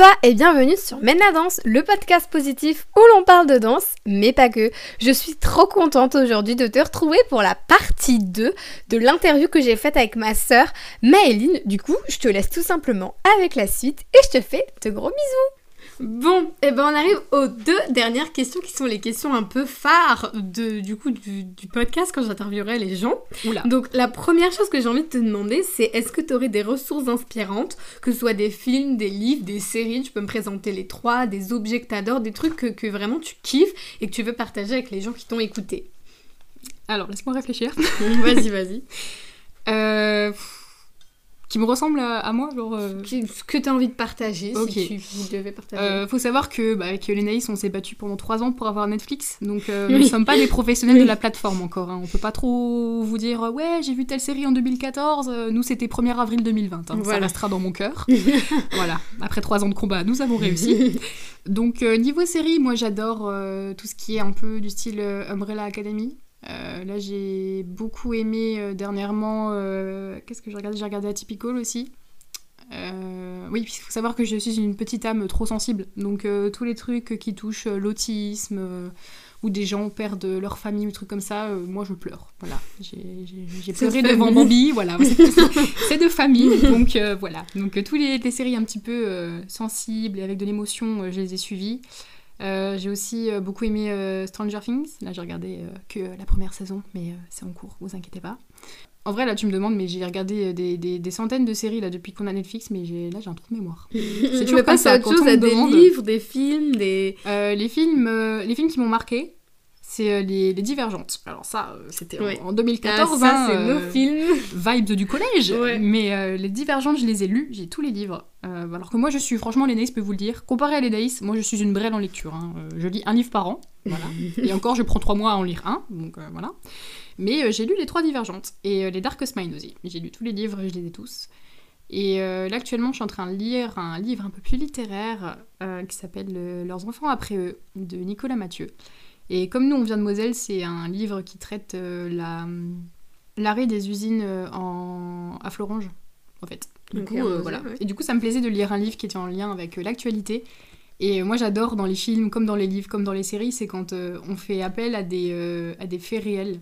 toi et bienvenue sur Mène la danse, le podcast positif où l'on parle de danse, mais pas que. Je suis trop contente aujourd'hui de te retrouver pour la partie 2 de l'interview que j'ai faite avec ma sœur Maëline. Du coup, je te laisse tout simplement avec la suite et je te fais de gros bisous. Bon, et eh ben on arrive aux deux dernières questions qui sont les questions un peu phares de, du coup du, podcast quand j'interviewerai les gens. Donc la première chose que j'ai envie de te demander c'est est-ce que tu aurais des ressources inspirantes, que ce soit des films, des livres, des séries, tu peux me présenter les trois, des objets que tu adores, des trucs que, que vraiment tu kiffes et que tu veux partager avec les gens qui t'ont écouté? Alors laisse-moi réfléchir. vas-y, vas-y. Euh qui me ressemble à, moi genre euh, ce que tu as envie de partager si tu devais partager. Euh, faut savoir que bah, avec l'Enaïs on s'est battu pendant trois ans pour avoir Netflix donc euh, nous ne sommes pas des professionnels de la plateforme encore hein. on peut pas trop vous dire ouais j'ai vu telle série en 2014 nous c'était 1er avril 2020 hein. ça restera dans mon cœur. Voilà. Après trois ans de combat nous avons réussi. Donc niveau série moi j'adore tout ce qui est un peu du style Umbrella Academy euh, là, j'ai beaucoup aimé euh, dernièrement. Euh, qu'est-ce que j'ai regardé J'ai regardé Atypical aussi. oui, il faut savoir que je suis une petite âme trop sensible. Donc, tous les trucs qui touchent l'autisme ou des gens perdent leur famille ou trucs comme ça, moi je pleure. Voilà, j'ai pleuré devant Bambi, voilà, c'est de famille, donc voilà. Donc tous les, les, séries un petit peu sensibles et avec de l'émotion, je les ai suivies. Euh, j'ai aussi euh, beaucoup aimé euh, Stranger Things. Là, j'ai regardé que la première saison, mais c'est en cours, vous inquiétez pas. En vrai, là, tu me demandes, mais j'ai regardé des, des, centaines de séries là depuis qu'on a Netflix, mais là, j'ai un trou de mémoire. C'est toujours pas ça. Autre chose, à des livres, des films, des. les films, les films qui m'ont marqué c'est les, les, Divergentes. Alors ça, c'était en, 2014. Ah, ça, hein, c'est nos films. Vibes du collège. Mais les Divergentes, je les ai lus, j'ai tous les livres. Euh, alors que moi, je suis, franchement, l'Enaïs peut vous le dire, comparé à l'Enaïs, moi je suis une brêle en lecture. Hein. Euh, je lis un livre par an, voilà. et encore, je prends trois mois à en lire un, donc euh, voilà. Mais j'ai lu les trois divergentes, et les Darkest Mind aussi. J'ai lu tous les livres, je les ai tous. Et là, actuellement, je suis en train de lire un livre un peu plus littéraire qui s'appelle Leurs enfants après eux, de Nicolas Mathieu. Et comme nous, on vient de Moselle, c'est un livre qui traite l'arrêt des usines en, à Florange, en fait. Du coup, euh, voilà. Et du coup, ça me plaisait de lire un livre qui était en lien avec euh, l'actualité. Et moi, j'adore dans les films, comme dans les livres, comme dans les séries, c'est quand euh, on fait appel à des, à des faits réels.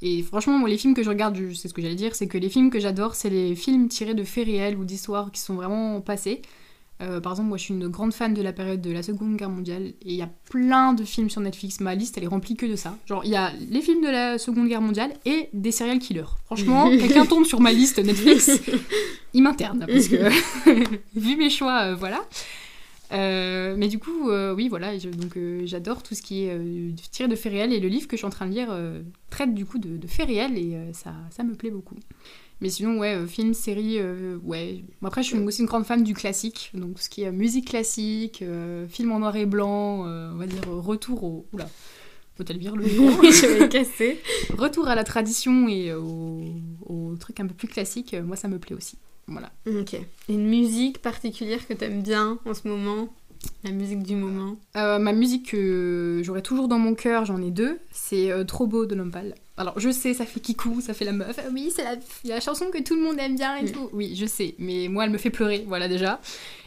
Et franchement, moi, les films que je regarde, sais ce que j'allais dire, c'est que les films que j'adore, c'est les films tirés de faits réels ou d'histoires qui sont vraiment passés. Euh, par exemple, moi je suis une grande fan de la période de la Seconde Guerre mondiale et il y a plein de films sur Netflix. Ma liste elle est remplie que de ça. Genre, il y a les films de la Seconde Guerre mondiale et des serial killers. Franchement, quelqu'un tombe sur ma liste Netflix, il m'interne parce que, vu mes choix, euh, voilà. Euh, mais du coup, oui, voilà, donc j'adore tout ce qui est tiré de faits réels et le livre que je suis en train de lire traite du coup de, de faits réels et ça, ça me plaît beaucoup. Mais sinon, ouais, euh, film, série, euh, ouais. après, je suis aussi une grande fan du classique, donc ce qui est musique classique, euh, film en noir et blanc, on va dire retour au. Oula, lire le je vais casser. Retour à la tradition et au, au truc un peu plus classique, moi ça me plaît aussi. Voilà. Ok. Une musique particulière que t'aimes bien en ce moment? La musique du moment? Ma musique que j'aurai toujours dans mon cœur, j'en ai deux, c'est Trop beau de Lompal. Alors je sais, ça fait kikou, ça fait la meuf. Oui, c'est la, chanson que tout le monde aime bien et mm. tout. Oui, je sais, mais moi elle me fait pleurer, voilà déjà.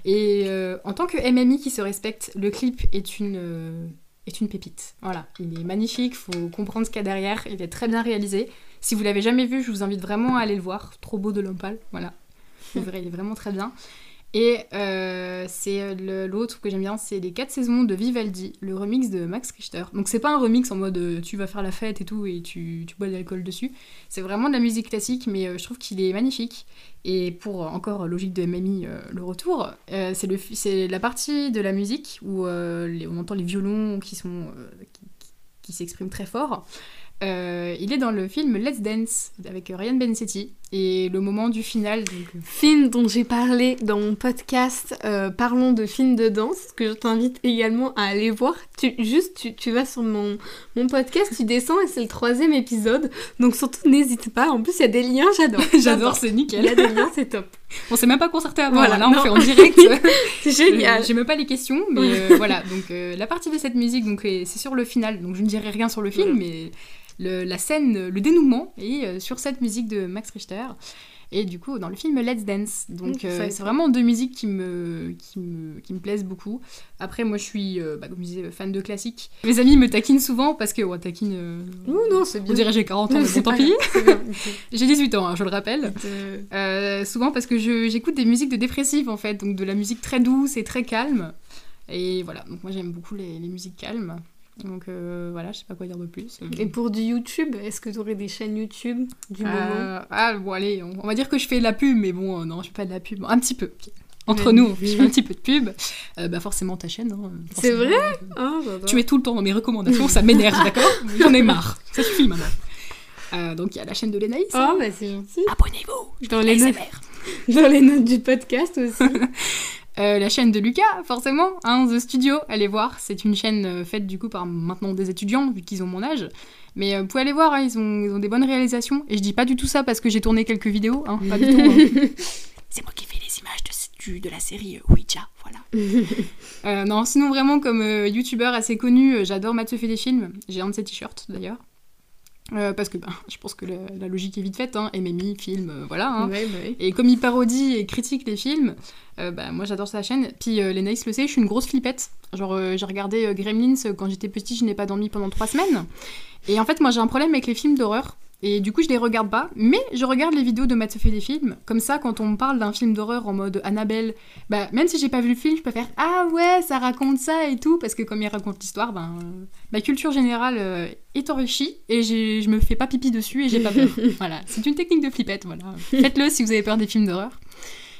Et euh, en tant que MMI qui se respecte, le clip est une, euh, est une pépite. Voilà, il est magnifique, faut comprendre ce qu'il y a derrière, il est très bien réalisé. Si vous l'avez jamais vu, je vous invite vraiment à aller le voir. Trop beau de l'Ompal, voilà. Verrez, il est vraiment très bien. Et euh, c'est euh, l'autre que j'aime bien, c'est les 4 saisons de Vivaldi, le remix de Max Richter. Donc c'est pas un remix en mode euh, tu vas faire la fête et tout et tu, bois de l'alcool dessus. C'est vraiment de la musique classique, mais je trouve qu'il est magnifique. Et pour encore logique de MMI, le retour, c'est la partie de la musique où on entend les violons qui sont qui s'expriment très fort. Il est dans le film Let's Dance avec Ryan Bensetti et le moment du final. Donc... Euh, film dont j'ai parlé dans mon podcast euh, Parlons de films de danse que je t'invite également à aller voir. Tu, juste, tu, tu vas sur mon, mon podcast, tu descends et c'est le troisième épisode. Donc surtout n'hésite pas. En plus, il y a des liens, j'adore. j'adore, c'est nickel. Il y a des liens, c'est top. On s'est même pas concerté avant. Voilà, là on fait en direct. c'est génial. J'ai même pas les questions, mais voilà. Donc la partie de cette musique, donc c'est sur le final. Donc je ne dirai rien sur le film, mais la scène, le dénouement est euh, sur cette musique de Max Richter. et du coup dans le film Let's Dance. Donc euh, c'est vraiment deux musiques qui me, qui me, qui me plaisent beaucoup. Après moi je suis, euh, bah, comme je disais, fan de classique. Mes amis me taquinent souvent parce que, ouais, taquine... Euh, non, c'est bien. On dirait j'ai 40 ans, mais bon tant pis. j'ai 18 ans, hein, je le rappelle. souvent parce que j'écoute des musiques de dépressives en fait, donc de la musique très douce et très calme. Et voilà, donc moi j'aime beaucoup les, les musiques calmes. Donc euh, voilà, je sais pas quoi dire de plus. Et pour du YouTube, est-ce que tu aurais des chaînes YouTube du moment euh, Ah bon allez, on, va dire que je fais de la pub, mais bon, euh, non, je fais pas de la pub. Un petit peu. Entre nous, je fais un petit peu de pub. bah forcément ta chaîne. Hein, c'est vrai ah, Tu es tout le temps dans mes recommandations, ça m'énerve, d'accord? J'en ai marre. Ça suffit maintenant. donc il y a la chaîne de l'Enaïs. Oh hein. bah c'est gentil. Abonnez-vous. Dans les notes. Dans les notes du podcast aussi. Euh, la chaîne de Lucas, forcément, hein, The Studio, allez voir. C'est une chaîne euh, faite du coup par maintenant des étudiants, vu qu'ils ont mon âge. Mais euh, vous pouvez aller voir, hein, ils, ont, ils, ont, des bonnes réalisations. Et je dis pas du tout ça parce que j'ai tourné quelques vidéos, hein, pas du tout. C'est moi qui fais les images de, de la série Ouija, voilà. non, sinon vraiment comme youtubeur assez connu, j'adore Mathieu fait des films. J'ai un de ses t-shirts d'ailleurs. Euh, parce que ben, je pense que la, logique est vite faite, hein. MMI, film, euh, voilà. Hein. Et comme il parodie et critique les films, euh, ben, moi j'adore sa chaîne. Puis les Nice le sait, je suis une grosse flippette. Genre j'ai regardé Gremlins quand j'étais petit, je n'ai pas dormi pendant trois semaines. Et en fait moi j'ai un problème avec les films d'horreur. Et du coup, je les regarde pas, mais je regarde les vidéos de Mathieu fait des films. Comme ça, quand on me parle d'un film d'horreur en mode Annabelle, bah, même si j'ai pas vu le film, je peux faire Ah ouais, ça raconte ça et tout, parce que comme il raconte l'histoire, ben, ma culture générale euh, est enrichie et je me fais pas pipi dessus et j'ai pas peur. voilà, c'est une technique de flippette, voilà. Faites-le si vous avez peur des films d'horreur.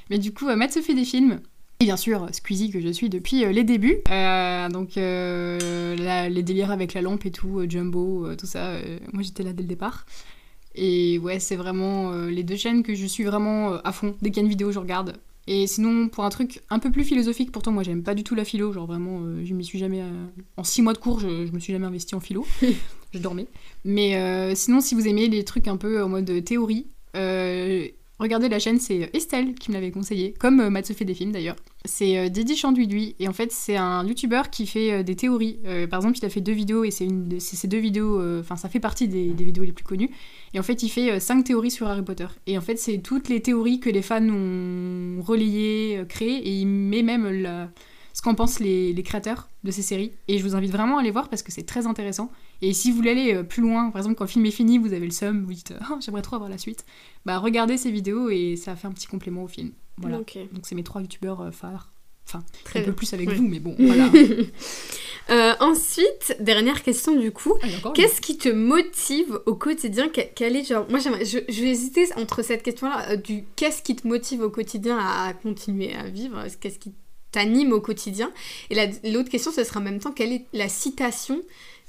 Mais du coup, euh, Mathieu fait des films. Et bien sûr, Squeezie que je suis depuis euh, les débuts. donc les délires avec la lampe et tout, Jumbo, tout ça, moi j'étais là dès le départ. Et ouais, c'est vraiment euh, les deux chaînes que je suis vraiment euh, à fond. Dès qu'il y a une vidéo, je regarde. Et sinon, pour un truc un peu plus philosophique, pourtant moi j'aime pas du tout la philo, genre vraiment, euh, je m'y suis jamais. En six mois de cours, je, je, me suis jamais investi en philo. je dormais. Mais sinon, si vous aimez les trucs un peu en mode théorie, Regardez la chaîne, c'est Estelle qui me l'avait conseillé, comme euh, Matsu fait des films d'ailleurs. C'est euh, Didi Chandouidoui, et en fait c'est un youtubeur qui fait euh, des théories. par exemple, il a fait deux vidéos, et c'est une ces deux vidéos, enfin ça fait partie des, des, vidéos les plus connues. Et en fait, il fait cinq théories sur Harry Potter. Et en fait, c'est toutes les théories que les fans ont relayées, créées, et il met même la ce qu'en pensent les, créateurs de ces séries. Et je vous invite vraiment à les voir parce que c'est très intéressant. Et si vous voulez aller euh, plus loin, par exemple quand le film est fini, vous avez le seum, vous dites oh, j'aimerais trop avoir la suite, bah regardez ces vidéos et ça fait un petit complément au film. Voilà. Donc c'est mes trois youtubeurs euh, phares. Enfin, un peu plus avec vous, mais bon, voilà. Euh, ensuite, dernière question du coup. Ah, Qu'est-ce qui te motive au quotidien? Quel est genre. Moi, je, je vais hésiter entre cette question-là du qu'est-ce qui te motive au quotidien à continuer à vivre? Qu'est-ce qui t'anime au quotidien Et l'autre question, ce sera en même temps, quelle est la citation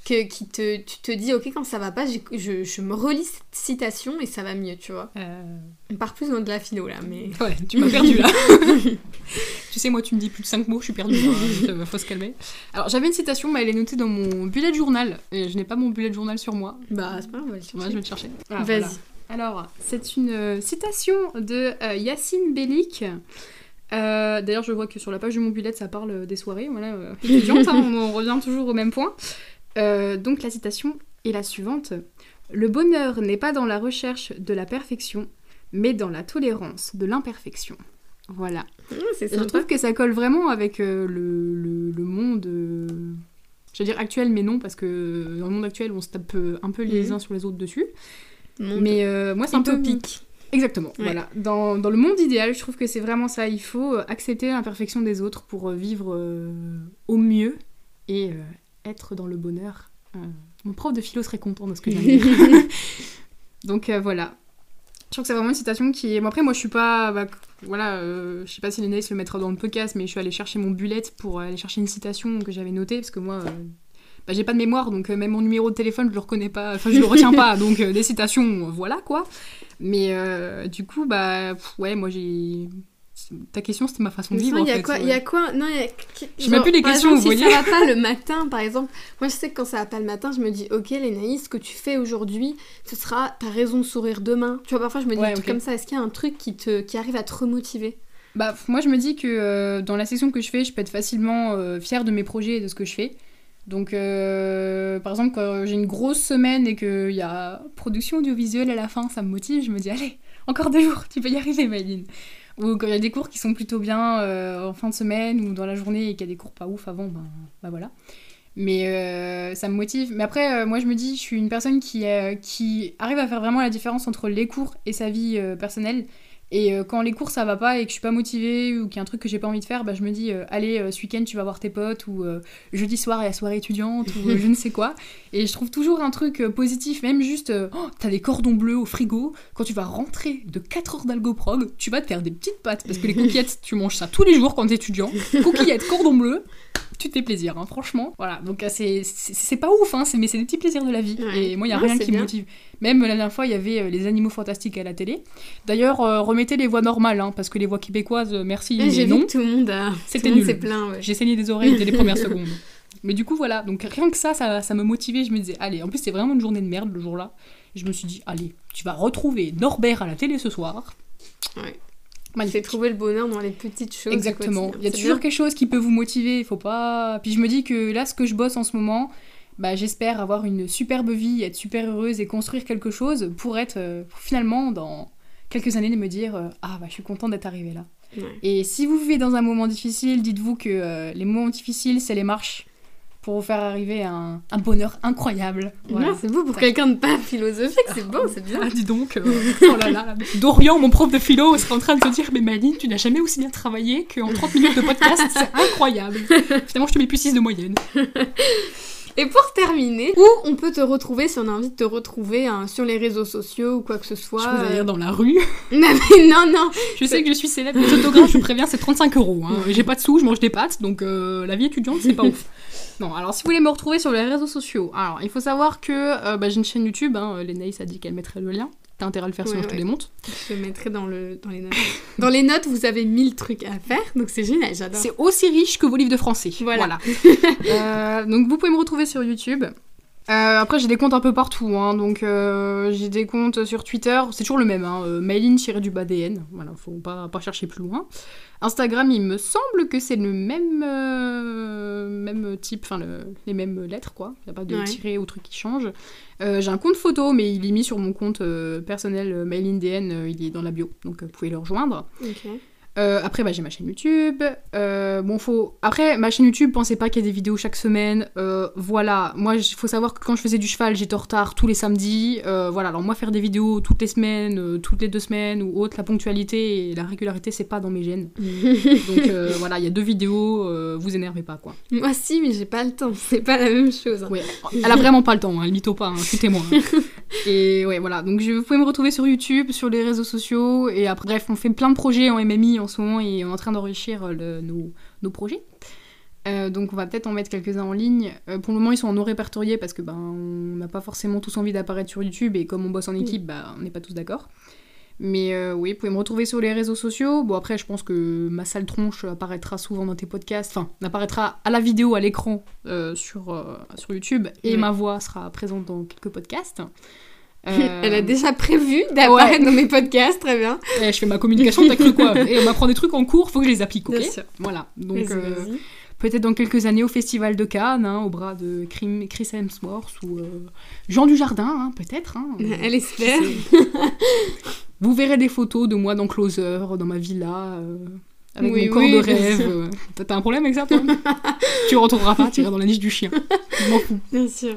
que, qui te, tu te dis, ok, quand ça va pas, je, je, me relis cette citation et ça va mieux, tu vois. Euh... On part plus dans de la philo là, mais. Ouais, tu m'as perdu là. tu sais, moi, tu me dis plus de 5 mots, je suis perdue. Il hein, faut se calmer. Alors, j'avais une citation, mais elle est notée dans mon bullet journal. Et je n'ai pas mon bullet journal sur moi. Bah, c'est pas grave, Moi, je vais te chercher. Ah, Vas-y. Alors, c'est une euh, citation de euh, Yacine Bellik. Euh, d'ailleurs, je vois que sur la page de mon bullet, ça parle des soirées. Voilà, euh, hein, on, revient toujours au même point. Euh, donc la citation est la suivante. Le bonheur n'est pas dans la recherche de la perfection, mais dans la tolérance de l'imperfection. Voilà. Ah, je trouve que ça colle vraiment avec le, le, monde, je veux dire actuel, mais non, parce que dans le monde actuel, on se tape un peu les mhm. uns sur les autres dessus. mais moi, c'est un peu pique. Exactement, voilà. Dans, dans, le monde idéal, je trouve que c'est vraiment ça. Il faut euh, accepter l'imperfection des autres pour euh, vivre euh, au mieux et être dans le bonheur. mon prof de philo serait content de ce que de dire. Donc voilà. Je trouve que c'est vraiment une citation qui est... Bon, après, moi, je suis pas... Bah, voilà, je sais pas si Lénaïs le mettra dans le podcast, mais je suis allée chercher mon bullet pour aller chercher une citation que j'avais notée, parce que moi... Bah, j'ai pas de mémoire, donc même mon numéro de téléphone, je le reconnais pas, enfin, je le retiens pas, donc des citations, voilà, quoi. Mais euh, du coup, bah, ouais, moi j'ai. Ta question, c'était ma façon de vivre. Il y, a quoi Il y a quoi Non, y a. J'ai même plus les questions, exemple, vous si ça va pas le matin, par exemple. Moi, je sais que quand ça va pas le matin, je me dis, ok, Lénaïs, ce que tu fais aujourd'hui, ce sera ta raison de sourire demain. Tu vois, parfois, je me dis des trucs comme ça. Est-ce qu'il y a un truc qui, te, qui arrive à te remotiver? Bah, moi, je me dis que euh, dans la section que je fais, je peux être facilement euh, fière de mes projets et de ce que je fais. Donc, euh, par exemple, quand j'ai une grosse semaine et qu'il y a production audiovisuelle à la fin, ça me motive. Je me dis, allez, encore deux jours, tu peux y arriver, Maïline. Ou quand il y a des cours qui sont plutôt bien euh, en fin de semaine ou dans la journée et qu'il y a des cours pas ouf avant, ben, ben voilà. Mais euh, ça me motive. Mais après, moi je me dis, je suis une personne qui arrive à faire vraiment la différence entre les cours et sa vie personnelle. Et euh, quand les cours ça va pas et que je suis pas motivée ou qu'il y a un truc que j'ai pas envie de faire, bah, je me dis euh, allez euh, ce week-end tu vas voir tes potes ou jeudi soir il y a soirée étudiante ou je ne sais quoi. Et je trouve toujours un truc positif, même juste oh, t'as des cordons bleus au frigo. Quand tu vas rentrer de 4 heures d'algoprog, tu vas te faire des petites pâtes parce que les coquillettes tu manges ça tous les jours quand t'es étudiant. Coquillettes, cordons bleus, tu te fais plaisir, hein, franchement. Voilà, donc c'est pas ouf, hein, mais c'est des petits plaisirs de la vie. Et moi, il y a rien qui me motive. Même la dernière fois, il y avait les animaux fantastiques à la télé. D'ailleurs, remettez les voix normales, hein, parce que les voix québécoises, merci. J'ai vu tout le monde a. C'était nul. J'ai saigné des oreilles dès les premières secondes. Mais du coup, voilà. Donc rien que ça, ça, ça me motivait. Je me disais, allez, en plus, c'est vraiment une journée de merde le jour-là. je me suis dit, allez, tu vas retrouver Norbert à la télé ce soir. Ouais. Magnifique. trouver le bonheur dans les petites choses. Exactement. Il y a toujours quelque chose qui peut vous motiver. Il faut pas. Puis je me dis que là, ce que je bosse en ce moment, bah, j'espère avoir une superbe vie, être super heureuse et construire quelque chose pour être euh, finalement dans quelques années de me dire euh, ah bah je suis contente d'être arrivée là. Et si vous vivez dans un moment difficile, dites-vous que euh, les moments difficiles c'est les marches pour vous faire arriver à un, bonheur incroyable. c'est beau pour quelqu'un de pas philosophique, c'est beau, c'est bien. Ah, dis donc, euh, oh là là, Dorian, mon prof de philo, serait en train de te dire Mais Maline, tu n'as jamais aussi bien travaillé qu'en 30 minutes de podcast, c'est incroyable. Finalement, je te mets plus 6 de moyenne. Et pour terminer, où on peut te retrouver si on a envie de te retrouver hein, sur les réseaux sociaux ou quoi que ce soit Je peux dire dans la rue. non, mais non, non. Je sais que je suis célèbre. Les autographes, je vous préviens, c'est 35 euros. Hein. J'ai pas de sous, je mange des pâtes, donc euh, la vie étudiante, c'est pas ouf. Non, alors si vous voulez me retrouver sur les réseaux sociaux, alors il faut savoir que euh, bah, j'ai une chaîne YouTube, hein, Lenaïs a dit qu'elle mettrait le lien. T'as intérêt à le faire sinon je te démonte. Je mettrai dans, le, dans les notes. dans les notes, vous avez 1000 trucs à faire, donc c'est génial, j'adore. C'est aussi riche que vos livres de français. Voilà. Euh, donc vous pouvez me retrouver sur YouTube. Euh, après, j'ai des comptes un peu partout, hein, donc euh, j'ai des comptes sur Twitter, c'est toujours le même, hein, euh, du bas DN, voilà, faut pas, pas chercher plus loin. Instagram, il me semble que c'est le même, même type, enfin les mêmes lettres, quoi, il n'y a pas de tiret ou truc qui change. j'ai un compte photo, mais il est mis sur mon compte personnel MailinDN, il est dans la bio, donc vous pouvez le rejoindre. Ok. Euh, après, bah, j'ai ma chaîne YouTube. Euh, bon, faut. Après, ma chaîne YouTube, pensez pas qu'il y a des vidéos chaque semaine. Euh, voilà. Moi, il faut savoir que quand je faisais du cheval, j'étais en retard tous les samedis. voilà. Alors, moi, faire des vidéos toutes les semaines, toutes les deux semaines ou autre, la ponctualité et la régularité, c'est pas dans mes gènes. Donc, voilà, il y a deux vidéos. vous énervez pas, quoi. Moi, si, mais j'ai pas le temps. C'est pas la même chose. Hein. Ouais. Elle a vraiment pas le temps. Hein. Elle mytho pas. Hein. Je témoin. et ouais, voilà. Donc, je, vous pouvez me retrouver sur YouTube, sur les réseaux sociaux. Et après, bref, on fait plein de projets en MMI en ce moment et on est en train d'enrichir euh, nos, nos, projets. Euh, donc on va peut-être en mettre quelques-uns en ligne. Euh, pour le moment ils sont en non répertoriés parce que ben on n'a pas forcément tous envie d'apparaître sur YouTube et comme on bosse en équipe, bah, on n'est pas tous d'accord. Mais oui, vous pouvez me retrouver sur les réseaux sociaux. Bon après je pense que ma sale tronche apparaîtra souvent dans tes podcasts, enfin apparaîtra à la vidéo, à l'écran sur, sur YouTube et ma voix sera présente dans quelques podcasts. Elle a déjà prévu d'apparaître dans mes podcasts, très bien. je fais ma communication, t'as cru quoi Et on m'apprend des trucs en cours, faut que je les applique, ok Voilà, donc euh, peut-être dans quelques années au Festival de Cannes, hein, au bras de Chris Hemsworth ou euh, Jean Dujardin, hein, peut-être. Hein, Elle espère. Vous verrez des photos de moi dans Closer, dans ma villa. Euh, avec mon corps de rêve. T'as un problème avec ça, toi? Tu retrouveras pas, tu iras dans la niche du chien. Je m'en fous. Bien sûr.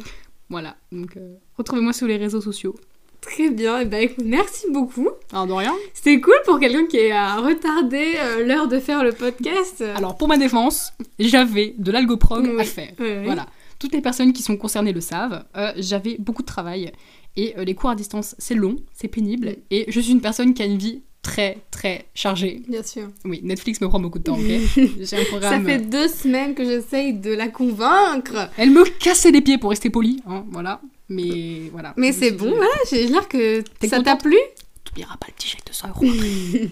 Voilà, donc euh, retrouvez-moi sur les réseaux sociaux. Très bien, et eh ben écoute, merci beaucoup. Alors de rien. C'était cool pour quelqu'un qui a retardé euh, l'heure de faire le podcast. Alors pour ma défense, j'avais de l'algoprog à faire. Voilà. Toutes les personnes qui sont concernées le savent. Euh, j'avais beaucoup de travail et les cours à distance, c'est long, c'est pénible et je suis une personne qui a une vie très très chargée. Bien sûr. Oui, Netflix me prend beaucoup de temps, ok J'ai un programme... Ça fait deux semaines que j'essaye de la convaincre. Elle me cassait les pieds pour rester polie, hein, voilà. Mais voilà. Mais c'est bon, voilà, j'ai l'air que ça t'a plu T'oublieras pas le petit chèque de 100 euros.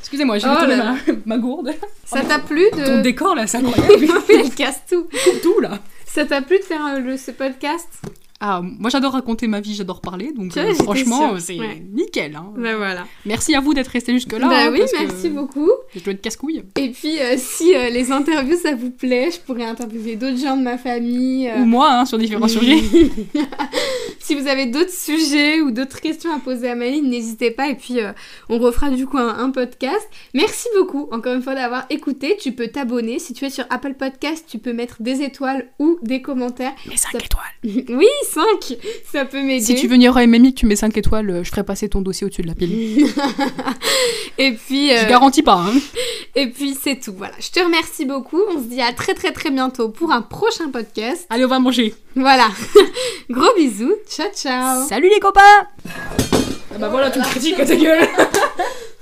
Excusez-moi, j'ai oh ma, gourde. Ça t'a plu de... Ton décor là, c'est incroyable. Elle casse tout. Tout là. Ça t'a plu de faire euh, ce podcast? Ah, moi j'adore raconter ma vie, j'adore parler, donc euh, franchement c'est nickel. Hein. Bah, voilà. Merci à vous d'être resté jusque là. Bah hein, oui, merci beaucoup. Je dois être casse-couille. Et puis euh, si euh, les interviews ça vous plaît, je pourrais interviewer d'autres gens de ma famille. Ou moi, hein, sur différents sujets. si vous avez d'autres sujets ou d'autres questions à poser à Maline, n'hésitez pas. Et puis, euh, on refera du coup un, podcast. Merci beaucoup, encore une fois, d'avoir écouté. Tu peux t'abonner. Si tu es sur Apple Podcast, tu peux mettre des étoiles ou des commentaires. Mais 5 étoiles. oui, 5 Ça peut m'aider. Si tu veux venir à MMI, tu mets 5 étoiles, euh, je ferai passer ton dossier au-dessus de la pile. et puis... Je garantis pas. Hein. Et puis, c'est tout. Voilà. Je te remercie beaucoup. On se dit à très très très bientôt pour un prochain podcast. Allez, on va manger. Voilà. Gros bisous. Ciao, ciao. Salut les copains. Ah bah voilà, tu me critiques, ta gueule.